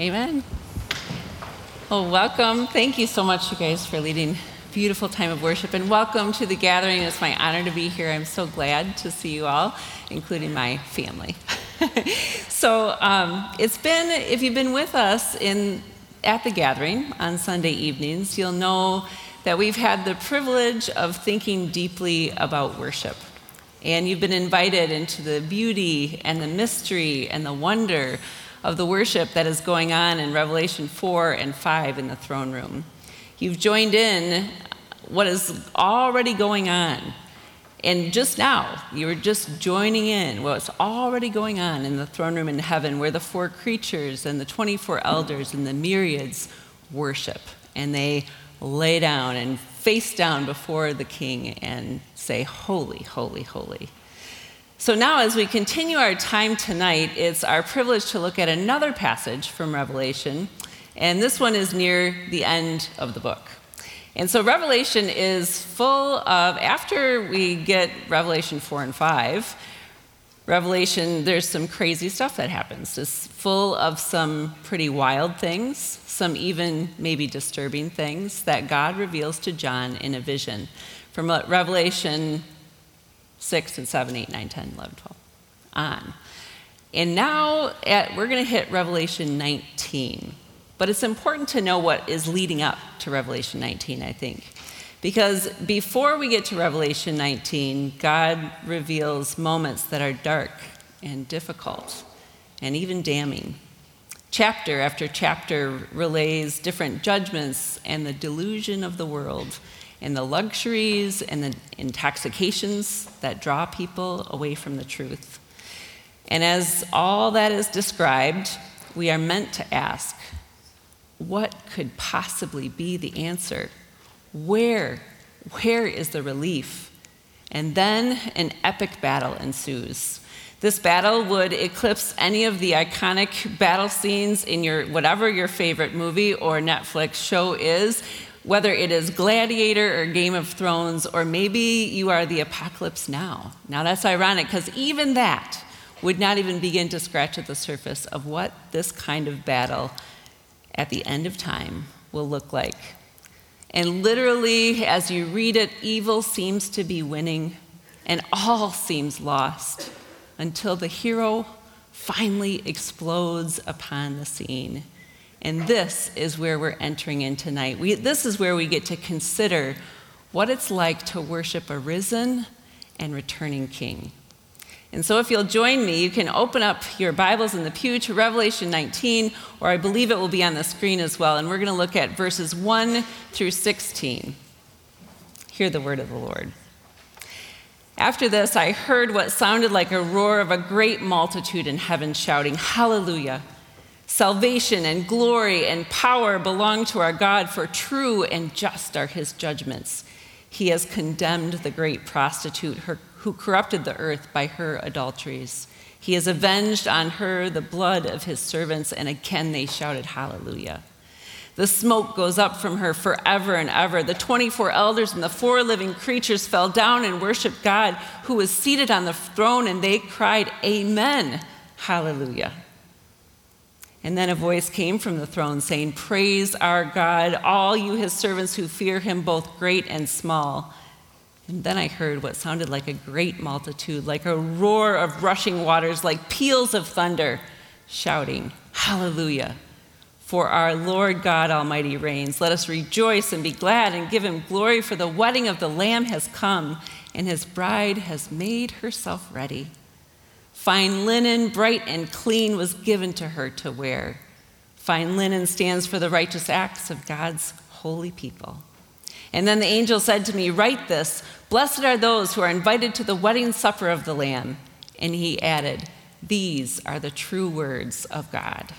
Amen. Well, welcome. Thank you so much, you guys, for leading beautiful time of worship and welcome to the gathering. It's my honor to be here. I'm so glad to see you all, including my family. so um, it's been, if you've been with us in at the gathering on Sunday evenings, you'll know that we've had the privilege of thinking deeply about worship. And you've been invited into the beauty and the mystery and the wonder of the worship that is going on in Revelation 4 and 5 in the throne room. You've joined in what is already going on. And just now, you were just joining in what's already going on in the throne room in heaven, where the four creatures and the 24 elders and the myriads worship. And they lay down and face down before the king and say, Holy, holy, holy. So now, as we continue our time tonight, it's our privilege to look at another passage from Revelation, and this one is near the end of the book. And so, Revelation is full of, after we get Revelation 4 and 5, Revelation, there's some crazy stuff that happens. It's full of some pretty wild things, some even maybe disturbing things that God reveals to John in a vision. From Revelation 6 and 7, 8, 9, 10, 11, 12, on. And now at, we're going to hit Revelation 19. But it's important to know what is leading up to Revelation 19, I think. Because before we get to Revelation 19, God reveals moments that are dark and difficult and even damning. Chapter after chapter relays different judgments and the delusion of the world and the luxuries and the intoxications that draw people away from the truth. And as all that is described, we are meant to ask what could possibly be the answer? Where, where is the relief? And then an epic battle ensues. This battle would eclipse any of the iconic battle scenes in your whatever your favorite movie or Netflix show is whether it is Gladiator or Game of Thrones, or maybe you are the apocalypse now. Now, that's ironic because even that would not even begin to scratch at the surface of what this kind of battle at the end of time will look like. And literally, as you read it, evil seems to be winning, and all seems lost until the hero finally explodes upon the scene. And this is where we're entering in tonight. We, this is where we get to consider what it's like to worship a risen and returning king. And so, if you'll join me, you can open up your Bibles in the pew to Revelation 19, or I believe it will be on the screen as well. And we're going to look at verses 1 through 16. Hear the word of the Lord. After this, I heard what sounded like a roar of a great multitude in heaven shouting, Hallelujah! Salvation and glory and power belong to our God, for true and just are his judgments. He has condemned the great prostitute who corrupted the earth by her adulteries. He has avenged on her the blood of his servants, and again they shouted, Hallelujah. The smoke goes up from her forever and ever. The 24 elders and the four living creatures fell down and worshiped God, who was seated on the throne, and they cried, Amen, Hallelujah. And then a voice came from the throne saying, Praise our God, all you his servants who fear him, both great and small. And then I heard what sounded like a great multitude, like a roar of rushing waters, like peals of thunder, shouting, Hallelujah! For our Lord God Almighty reigns. Let us rejoice and be glad and give him glory, for the wedding of the Lamb has come, and his bride has made herself ready. Fine linen, bright and clean, was given to her to wear. Fine linen stands for the righteous acts of God's holy people. And then the angel said to me, Write this Blessed are those who are invited to the wedding supper of the Lamb. And he added, These are the true words of God.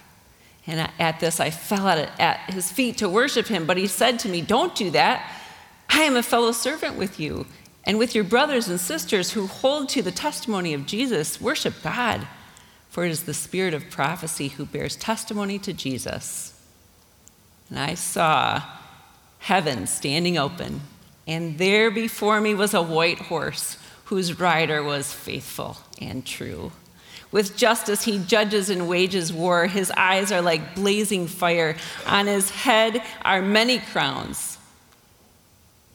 And at this, I fell at his feet to worship him. But he said to me, Don't do that. I am a fellow servant with you and with your brothers and sisters who hold to the testimony of Jesus, worship God, for it is the spirit of prophecy who bears testimony to Jesus. And I saw heaven standing open, and there before me was a white horse whose rider was faithful and true. With justice, he judges and wages war. His eyes are like blazing fire. On his head are many crowns.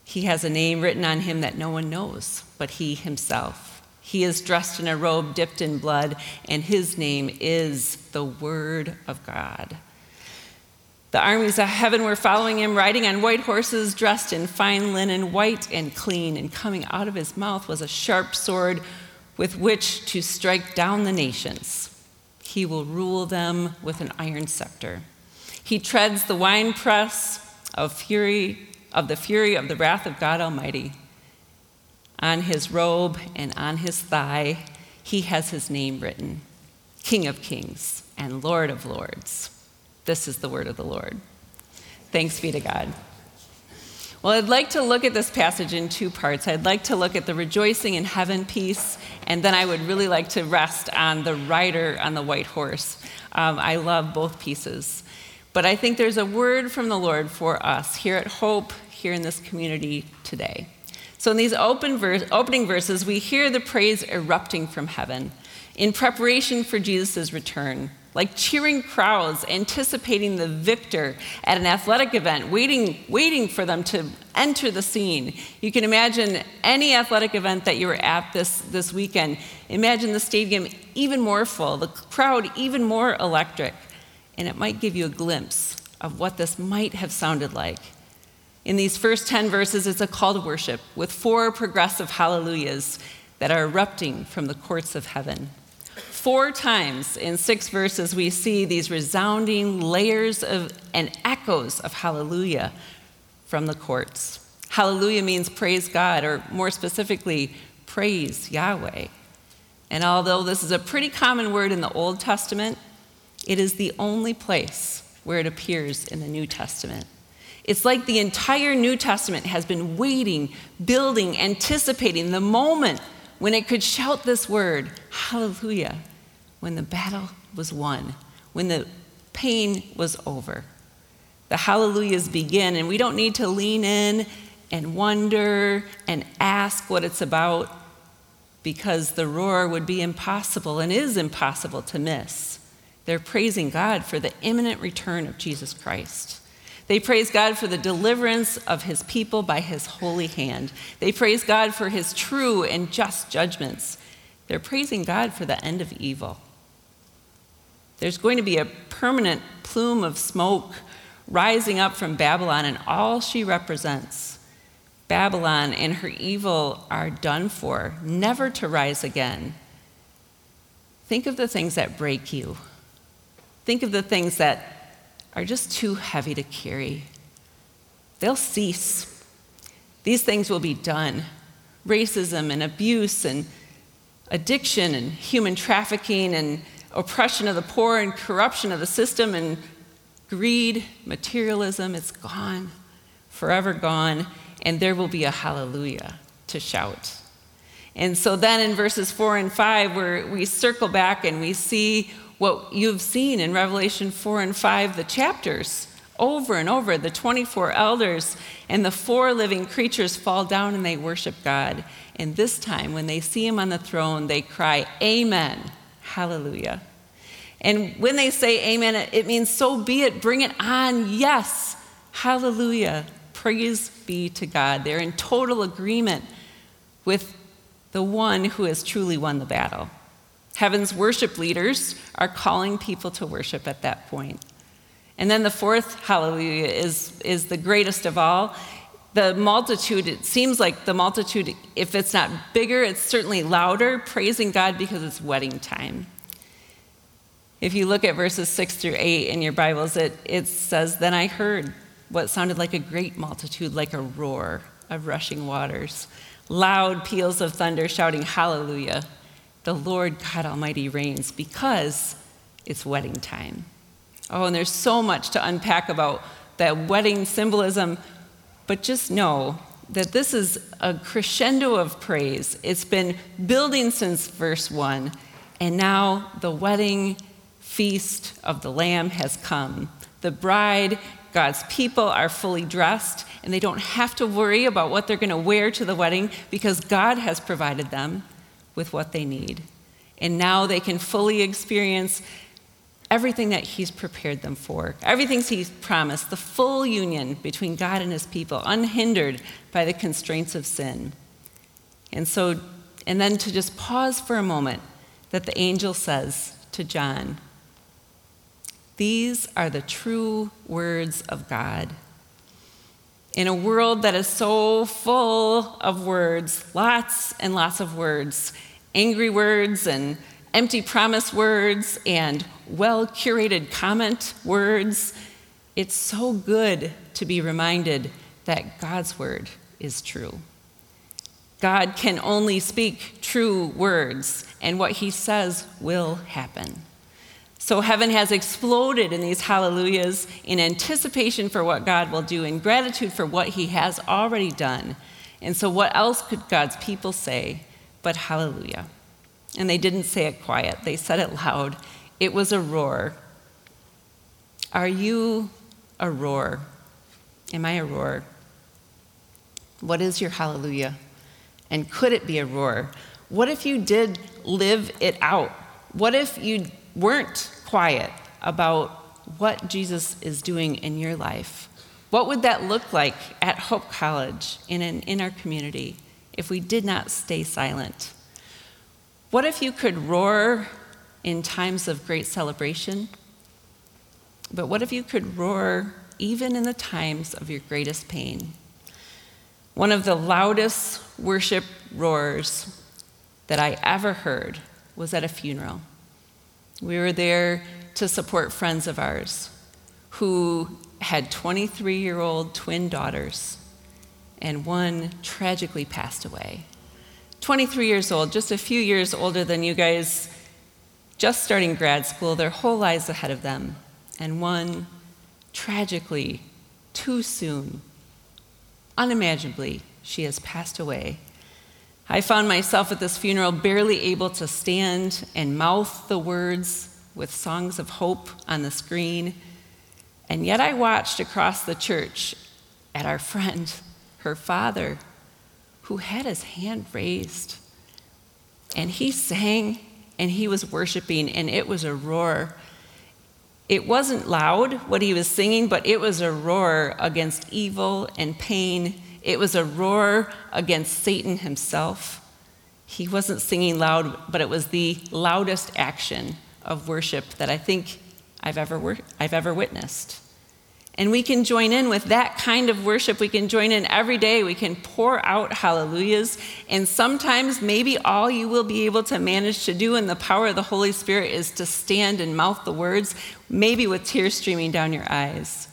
He has a name written on him that no one knows but he himself. He is dressed in a robe dipped in blood, and his name is the Word of God. The armies of heaven were following him, riding on white horses, dressed in fine linen, white and clean, and coming out of his mouth was a sharp sword with which to strike down the nations. He will rule them with an iron scepter. He treads the winepress of fury of the fury of the wrath of God Almighty. On his robe and on his thigh, he has his name written King of Kings and Lord of Lords. This is the word of the Lord. Thanks be to God. Well, I'd like to look at this passage in two parts. I'd like to look at the rejoicing in heaven piece, and then I would really like to rest on the rider on the white horse. Um, I love both pieces. But I think there's a word from the Lord for us here at Hope, here in this community today. So, in these open verse, opening verses, we hear the praise erupting from heaven in preparation for Jesus' return like cheering crowds, anticipating the victor at an athletic event, waiting, waiting for them to enter the scene. You can imagine any athletic event that you were at this, this weekend. Imagine the stadium even more full, the crowd even more electric, and it might give you a glimpse of what this might have sounded like. In these first 10 verses, it's a call to worship with four progressive hallelujahs that are erupting from the courts of heaven. Four times in six verses, we see these resounding layers of, and echoes of hallelujah from the courts. Hallelujah means praise God, or more specifically, praise Yahweh. And although this is a pretty common word in the Old Testament, it is the only place where it appears in the New Testament. It's like the entire New Testament has been waiting, building, anticipating the moment when it could shout this word, Hallelujah when the battle was won, when the pain was over. The hallelujahs begin, and we don't need to lean in and wonder and ask what it's about because the roar would be impossible and is impossible to miss. They're praising God for the imminent return of Jesus Christ. They praise God for the deliverance of his people by his holy hand. They praise God for his true and just judgments. They're praising God for the end of evil. There's going to be a permanent plume of smoke rising up from Babylon and all she represents. Babylon and her evil are done for, never to rise again. Think of the things that break you. Think of the things that are just too heavy to carry. They'll cease. These things will be done. Racism and abuse and addiction and human trafficking and oppression of the poor and corruption of the system and greed, materialism, it's gone, forever gone, and there will be a hallelujah to shout. And so then in verses four and five, where we circle back and we see what you've seen in Revelation 4 and 5, the chapters, over and over. The 24 elders and the four living creatures fall down and they worship God. And this time, when they see him on the throne, they cry, Amen. Hallelujah. And when they say amen, it means so be it, bring it on, yes, hallelujah, praise be to God. They're in total agreement with the one who has truly won the battle. Heaven's worship leaders are calling people to worship at that point. And then the fourth hallelujah is, is the greatest of all. The multitude, it seems like the multitude, if it's not bigger, it's certainly louder, praising God because it's wedding time. If you look at verses 6 through 8 in your Bibles, it, it says, Then I heard what sounded like a great multitude, like a roar of rushing waters, loud peals of thunder shouting, Hallelujah! The Lord God Almighty reigns because it's wedding time. Oh, and there's so much to unpack about that wedding symbolism, but just know that this is a crescendo of praise. It's been building since verse 1, and now the wedding feast of the Lamb has come. The bride, God's people, are fully dressed, and they don't have to worry about what they're going to wear to the wedding because God has provided them with what they need. And now they can fully experience everything that He's prepared them for, everything He's promised, the full union between God and His people, unhindered by the constraints of sin. And so, and then to just pause for a moment, that the angel says to John, These are the true words of God. In a world that is so full of words, lots and lots of words, angry words and empty promise words and well curated comment words, it's so good to be reminded that God's word is true. God can only speak true words, and what he says will happen. So heaven has exploded in these hallelujahs in anticipation for what God will do, in gratitude for what he has already done. And so, what else could God's people say but hallelujah? And they didn't say it quiet, they said it loud. It was a roar. Are you a roar? Am I a roar? What is your hallelujah? And could it be a roar? What if you did live it out? What if you weren't quiet about what Jesus is doing in your life? What would that look like at Hope College in, in our community if we did not stay silent? What if you could roar in times of great celebration? But what if you could roar even in the times of your greatest pain? One of the loudest worship roars that I ever heard was at a funeral. We were there to support friends of ours who had 23 year old twin daughters, and one tragically passed away. 23 years old, just a few years older than you guys, just starting grad school, their whole lives ahead of them, and one tragically, too soon, unimaginably, she has passed away. I found myself at this funeral barely able to stand and mouth the words with songs of hope on the screen. And yet I watched across the church at our friend, her father, who had his hand raised. And he sang and he was worshiping, and it was a roar. It wasn't loud what he was singing, but it was a roar against evil and pain. It was a roar against Satan himself. He wasn't singing loud, but it was the loudest action of worship that I think I've ever, I've ever witnessed. And we can join in with that kind of worship. We can join in every day. We can pour out hallelujahs. And sometimes, maybe all you will be able to manage to do in the power of the Holy Spirit is to stand and mouth the words, maybe with tears streaming down your eyes.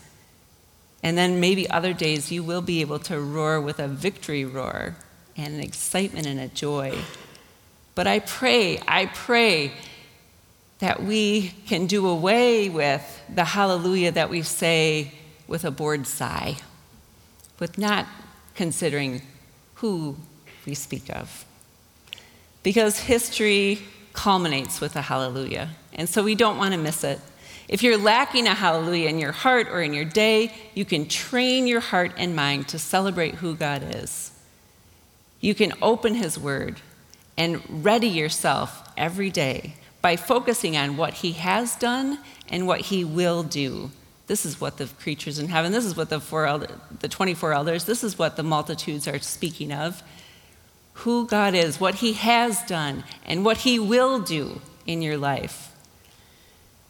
And then maybe other days you will be able to roar with a victory roar and an excitement and a joy. But I pray, I pray that we can do away with the hallelujah that we say with a bored sigh, with not considering who we speak of. Because history culminates with a hallelujah, and so we don't want to miss it. If you're lacking a hallelujah in your heart or in your day, you can train your heart and mind to celebrate who God is. You can open His Word and ready yourself every day by focusing on what he has done and what he will do. This is what the creatures in heaven, this is what the, four elder, the 24 elders, this is what the multitudes are speaking of. Who God is, what he has done, and what he will do in your life.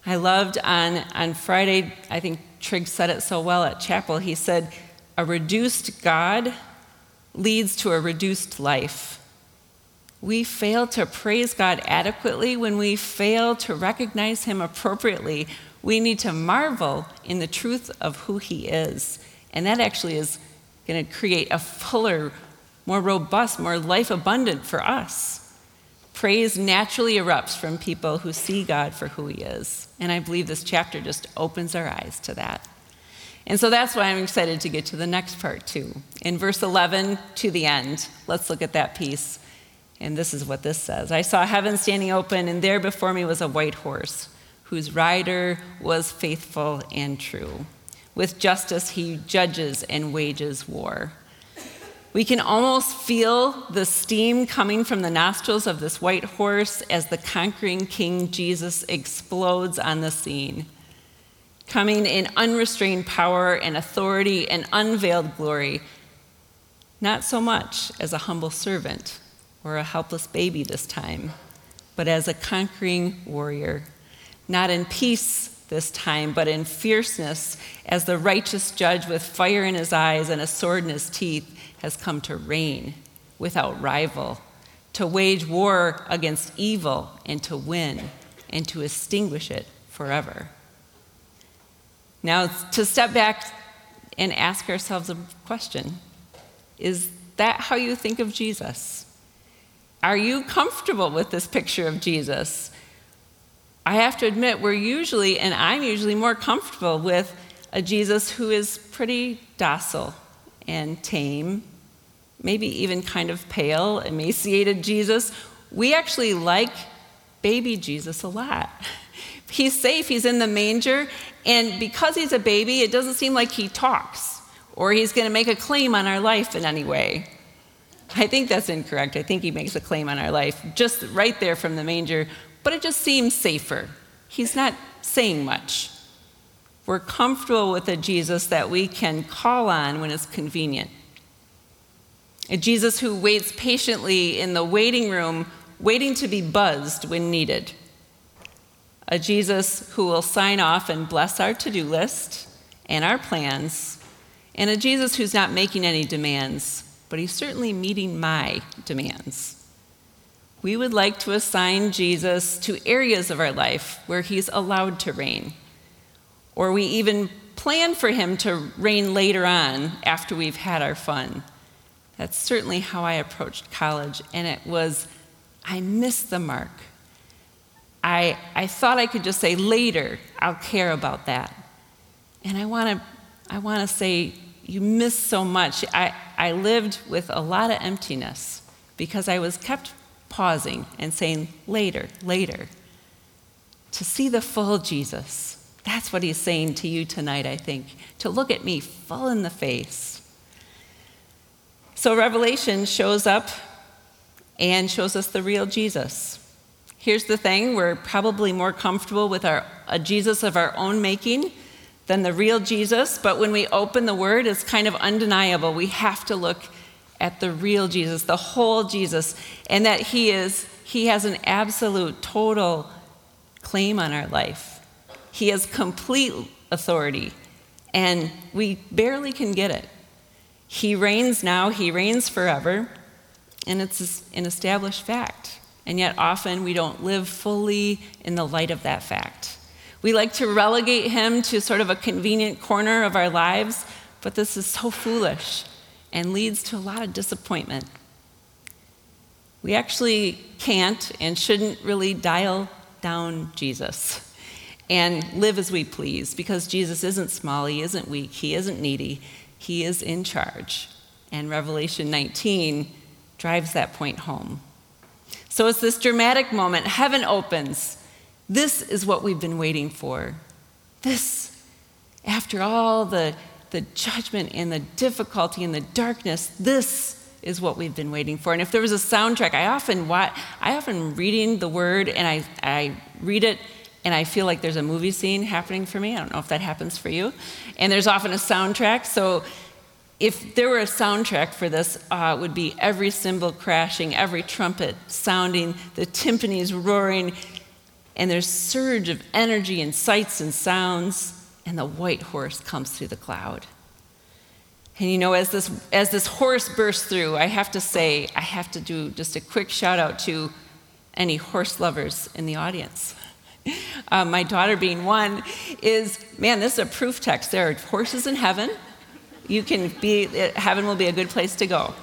I loved on, on Friday, I think Trigg said it so well at chapel. He said, A reduced God leads to a reduced life we fail to praise God adequately, when we fail to recognize Him appropriately, we need to marvel in the truth of who He is. And that actually is going to create a fuller, more robust, more life abundant for us. Praise naturally erupts from people who see God for who He is. And I believe this chapter just opens our eyes to that. And so that's why I'm excited to get to the next part, too. In verse 11 to the end, let's look at that piece. And this is what this says I saw heaven standing open, and there before me was a white horse, whose rider was faithful and true. With justice, he judges and wages war. We can almost feel the steam coming from the nostrils of this white horse as the conquering King Jesus explodes on the scene, coming in unrestrained power and authority and unveiled glory, not so much as a humble servant or a helpless baby this time, but as a conquering warrior, not in peace this time, but in fierceness, as the righteous judge with fire in his eyes and a sword in his teeth has come to reign without rival, to wage war against evil and to win and to extinguish it forever. Now, to step back and ask ourselves a question Is that how you think of Jesus? Are you comfortable with this picture of Jesus? I have to admit, we're usually, and I'm usually more comfortable with a Jesus who is pretty docile and tame maybe even kind of pale, emaciated Jesus. We actually like baby Jesus a lot. He's safe, he's in the manger, and because he's a baby, it doesn't seem like he talks or he's going to make a claim on our life in any way. I think that's incorrect. I think he makes a claim on our life just right there from the manger, but it just seems safer. He's not saying much. We're comfortable with a Jesus that we can call on when it's convenient. A Jesus who waits patiently in the waiting room, waiting to be buzzed when needed. A Jesus who will sign off and bless our to do list and our plans. And a Jesus who's not making any demands, but he's certainly meeting my demands. We would like to assign Jesus to areas of our life where he's allowed to reign, or we even plan for him to reign later on after we've had our fun. That's certainly how I approached college, and it was, I missed the mark. I, I thought I could just say, later, I'll care about that. And I want to I wanna say, you miss so much. I, I lived with a lot of emptiness because I was kept pausing and saying, later, later. To see the full Jesus. That's what he's saying to you tonight, I think. To look at me full in the face so Revelation shows up and shows us the real Jesus. Here's the thing we're probably more comfortable with our, a Jesus of our own making than the real Jesus, but when we open the Word, it's kind of undeniable. We have to look at the real Jesus, the whole Jesus, and that He is, He has an absolute, total claim on our life. He has complete authority, and we barely can get it. He reigns now, he reigns forever, and it's an established fact. And yet, often we don't live fully in the light of that fact. We like to relegate him to sort of a convenient corner of our lives, but this is so foolish and leads to a lot of disappointment. We actually can't and shouldn't really dial down Jesus and live as we please because Jesus isn't small, he isn't weak, he isn't needy. He is in charge. And Revelation 19 drives that point home. So it's this dramatic moment. Heaven opens. This is what we've been waiting for. This, after all the, the judgment and the difficulty and the darkness, this is what we've been waiting for. And if there was a soundtrack, I often watch, I often reading the word and I, I read it and I feel like there's a movie scene happening for me. I don't know if that happens for you. And there's often a soundtrack. So if there were a soundtrack for this, uh, it would be every cymbal crashing, every trumpet sounding, the timpanis roaring, and there's surge of energy and sights and sounds, and the white horse comes through the cloud. And you know, as this, as this horse bursts through, I have to say, I have to do just a quick shout out to any horse lovers in the audience. Uh, my daughter being one, is man, this is a proof text. There are horses in heaven. You can be, heaven will be a good place to go.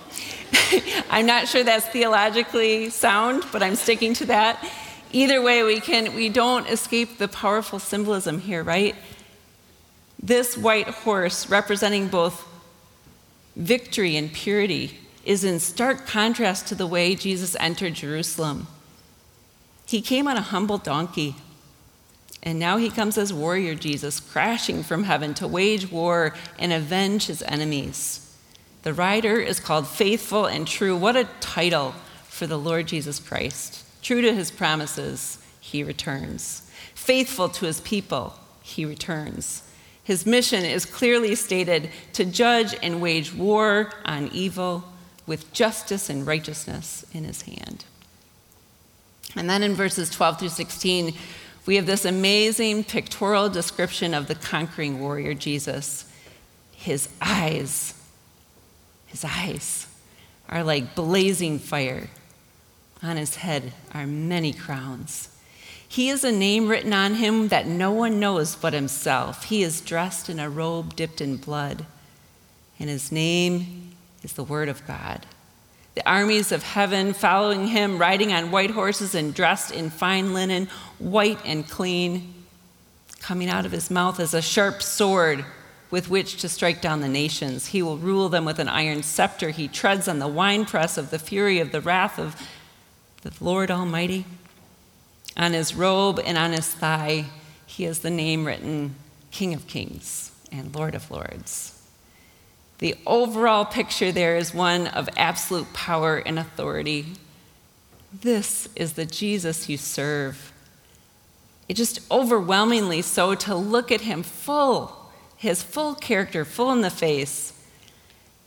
I'm not sure that's theologically sound, but I'm sticking to that. Either way, we, can, we don't escape the powerful symbolism here, right? This white horse, representing both victory and purity, is in stark contrast to the way Jesus entered Jerusalem. He came on a humble donkey and now he comes as warrior Jesus, crashing from heaven to wage war and avenge his enemies. The rider is called Faithful and True. What a title for the Lord Jesus Christ. True to his promises, he returns. Faithful to his people, he returns. His mission is clearly stated to judge and wage war on evil with justice and righteousness in his hand. And then in verses 12 through 16, we have this amazing pictorial description of the conquering warrior Jesus. His eyes, his eyes are like blazing fire. On his head are many crowns. He has a name written on him that no one knows but himself. He is dressed in a robe dipped in blood, and his name is the Word of God. The armies of heaven following him, riding on white horses and dressed in fine linen, white and clean. Coming out of his mouth is a sharp sword with which to strike down the nations. He will rule them with an iron scepter. He treads on the winepress of the fury of the wrath of the Lord Almighty. On his robe and on his thigh, he has the name written King of Kings and Lord of Lords. The overall picture there is one of absolute power and authority. This is the Jesus you serve. It just overwhelmingly so to look at him full, his full character, full in the face.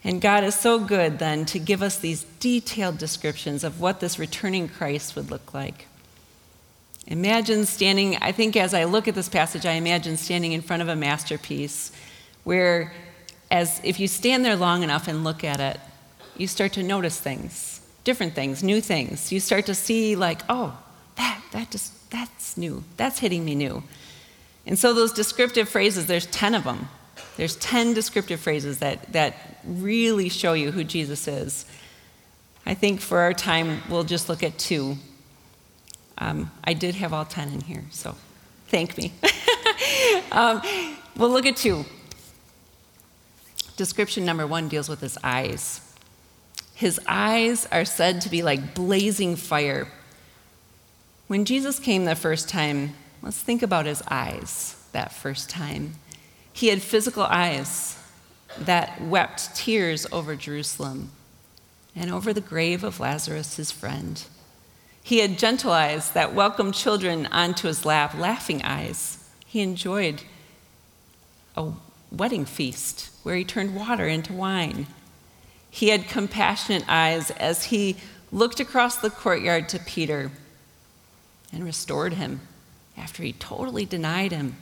And God is so good then to give us these detailed descriptions of what this returning Christ would look like. Imagine standing, I think as I look at this passage, I imagine standing in front of a masterpiece where, as if you stand there long enough and look at it, you start to notice things, different things, new things. You start to see, like, oh, that, that just, that's new. That's hitting me new. And so those descriptive phrases, there's 10 of them. There's 10 descriptive phrases that, that really show you who Jesus is. I think for our time, we'll just look at two. Um, I did have all 10 in here, so thank me. um, we'll look at two. Description number one deals with his eyes. His eyes are said to be like blazing fire. When Jesus came the first time, let's think about his eyes that first time. He had physical eyes that wept tears over Jerusalem and over the grave of Lazarus, his friend. He had gentle eyes that welcomed children onto his lap, laughing eyes. He enjoyed a wedding feast where he turned water into wine. He had compassionate eyes as he looked across the courtyard to Peter and restored him after he totally denied him.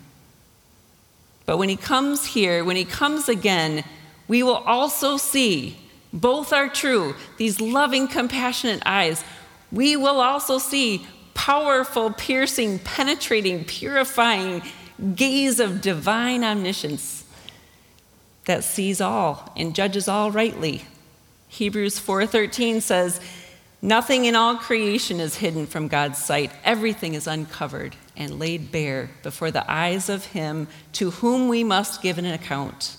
But when he comes here, when he comes again, we will also see both are true, these loving, compassionate eyes we will also see powerful, piercing, penetrating, purifying gaze of divine omniscience that sees all and judges all rightly. Hebrews 4:13 says, "Nothing in all creation is hidden from God's sight. Everything is uncovered and laid bare before the eyes of him to whom we must give an account.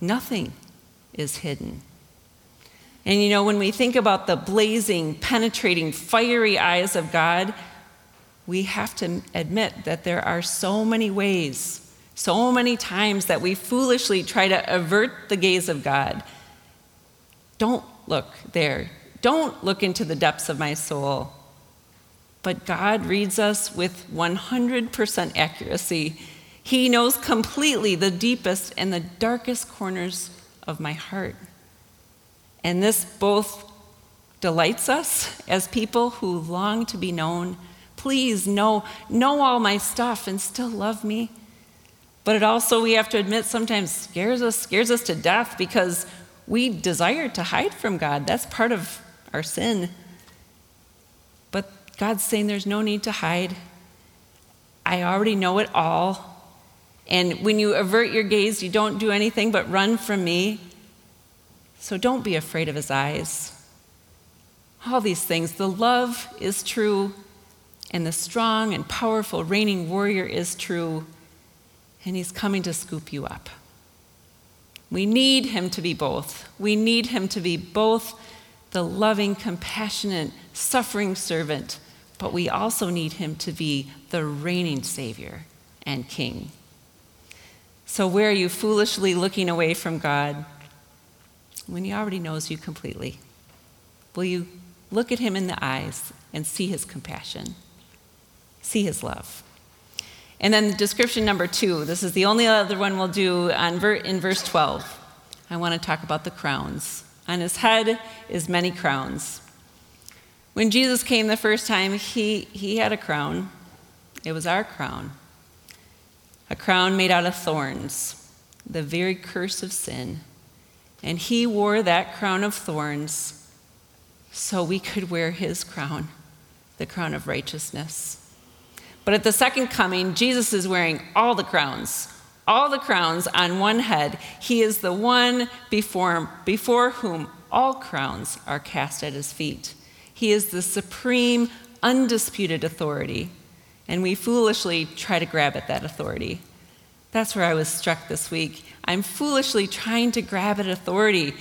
Nothing is hidden." And you know, when we think about the blazing, penetrating, fiery eyes of God, we have to admit that there are so many ways, so many times that we foolishly try to avert the gaze of God. Don't look there. Don't look into the depths of my soul. But God reads us with 100% accuracy. He knows completely the deepest and the darkest corners of my heart. And this both delights us as people who long to be known. Please know, know all my stuff and still love me. But it also, we have to admit, sometimes scares us, scares us to death because we desire to hide from God. That's part of our sin. God's saying there's no need to hide. I already know it all. And when you avert your gaze, you don't do anything but run from me. So don't be afraid of his eyes. All these things. The love is true, and the strong and powerful reigning warrior is true, and he's coming to scoop you up. We need him to be both. We need him to be both the loving, compassionate, suffering servant, but we also need him to be the reigning Savior and King. So, where are you foolishly looking away from God? when he already knows you completely? Will you look at him in the eyes and see his compassion, see his love? And then description number two this is the only other one we'll do on in verse 12. I want to talk about the crowns. On his head is many crowns. When Jesus came the first time, he, he had a crown. It was our crown. A crown made out of thorns, the very curse of sin. And he wore that crown of thorns so we could wear his crown, the crown of righteousness. But at the second coming, Jesus is wearing all the crowns, all the crowns on one head. He is the one before, before whom all crowns are cast at his feet. He is the supreme, undisputed authority, and we foolishly try to grab at that authority. That's where I was struck this week. I'm foolishly trying to grab at authority.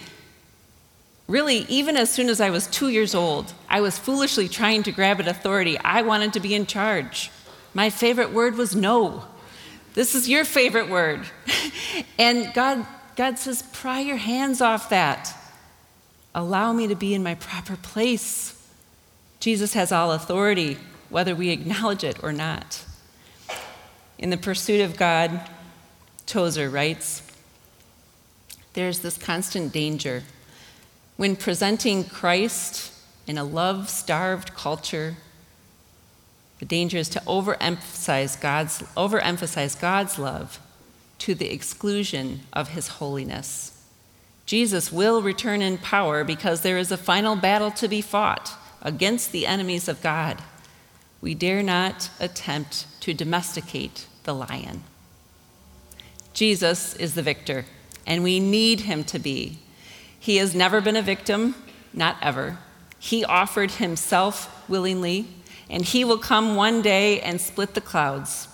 Really, even as soon as I was two years old, I was foolishly trying to grab at authority. I wanted to be in charge. My favorite word was no. This is your favorite word. and God, God says, pry your hands off that. Allow me to be in my proper place. Jesus has all authority, whether we acknowledge it or not. In the pursuit of God, Tozer writes There's this constant danger. When presenting Christ in a love starved culture, the danger is to overemphasize God's, overemphasize God's love to the exclusion of his holiness. Jesus will return in power because there is a final battle to be fought against the enemies of God. We dare not attempt to domesticate the lion. Jesus is the victor, and we need him to be. He has never been a victim, not ever. He offered himself willingly and he will come one day and split the clouds.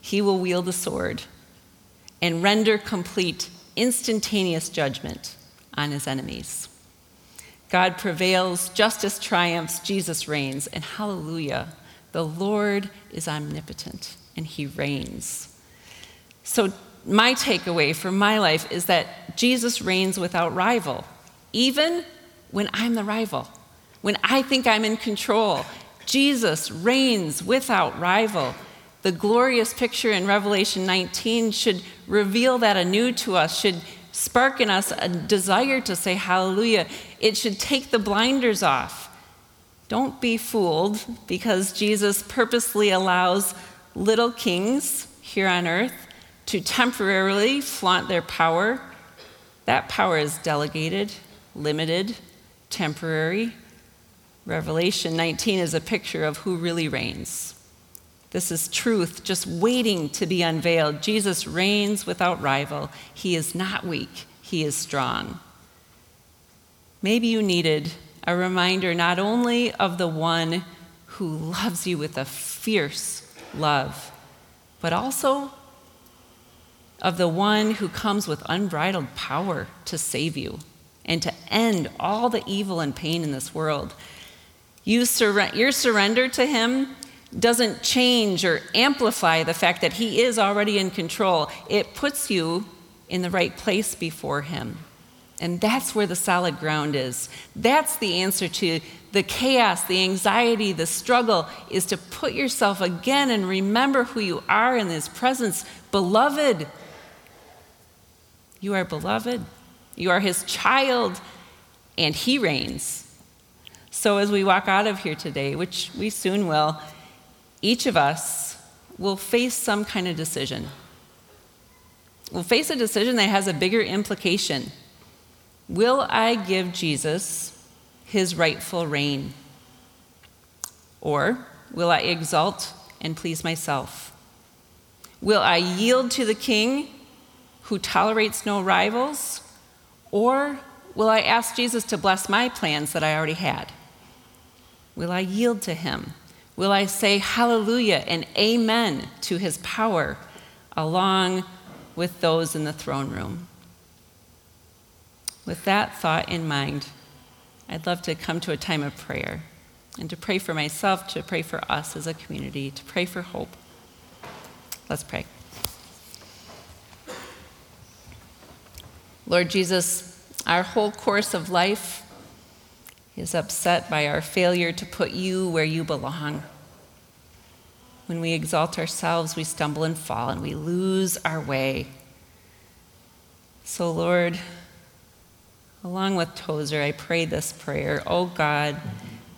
He will wield the sword and render complete, instantaneous judgment on his enemies. God prevails, justice triumphs, Jesus reigns, and hallelujah, the Lord is omnipotent and he reigns. So, my takeaway for my life is that Jesus reigns without rival, even when I'm the rival, when I think I'm in control Jesus reigns without rival. The glorious picture in Revelation 19 should reveal that anew to us, should spark in us a desire to say hallelujah. It should take the blinders off. Don't be fooled because Jesus purposely allows little kings here on earth to temporarily flaunt their power. That power is delegated, limited, temporary. Revelation 19 is a picture of who really reigns. This is truth just waiting to be unveiled. Jesus reigns without rival. He is not weak, he is strong. Maybe you needed a reminder not only of the one who loves you with a fierce love, but also of the one who comes with unbridled power to save you and to end all the evil and pain in this world. You sur- your surrender to Him doesn't change or amplify the fact that He is already in control. It puts you in the right place before Him. And that's where the solid ground is. That's the answer to the chaos, the anxiety, the struggle, is to put yourself again and remember who you are in His presence. Beloved, you are beloved. You are His child, and He reigns. So, as we walk out of here today, which we soon will, each of us will face some kind of decision. We'll face a decision that has a bigger implication. Will I give Jesus his rightful reign? Or will I exalt and please myself? Will I yield to the king who tolerates no rivals? Or will I ask Jesus to bless my plans that I already had? Will I yield to him? Will I say hallelujah and amen to his power along with those in the throne room? With that thought in mind, I'd love to come to a time of prayer and to pray for myself, to pray for us as a community, to pray for hope. Let's pray. Lord Jesus, Our whole course of life is upset by our failure to put you where you belong. When we exalt ourselves, we stumble and fall and we lose our way. So, Lord, along with Tozer, I pray this prayer Oh God,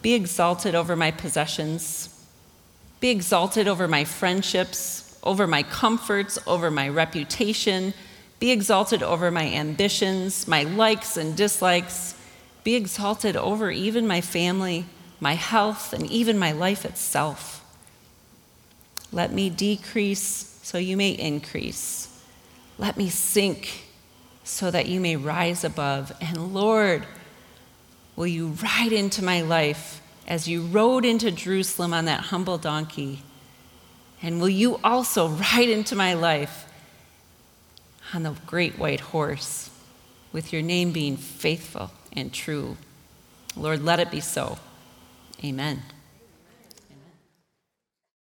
be exalted over my possessions, be exalted over my friendships, over my comforts, over my reputation, be exalted over my ambitions, my likes and dislikes, be exalted over even my family, my health, and even my life itself. Let me decrease so you may increase. Let me sink so that you may rise above. And Lord, will you ride into my life as you rode into Jerusalem on that humble donkey? And will you also ride into my life on the great white horse, with your name being faithful and true? Lord, let it be so. Amen.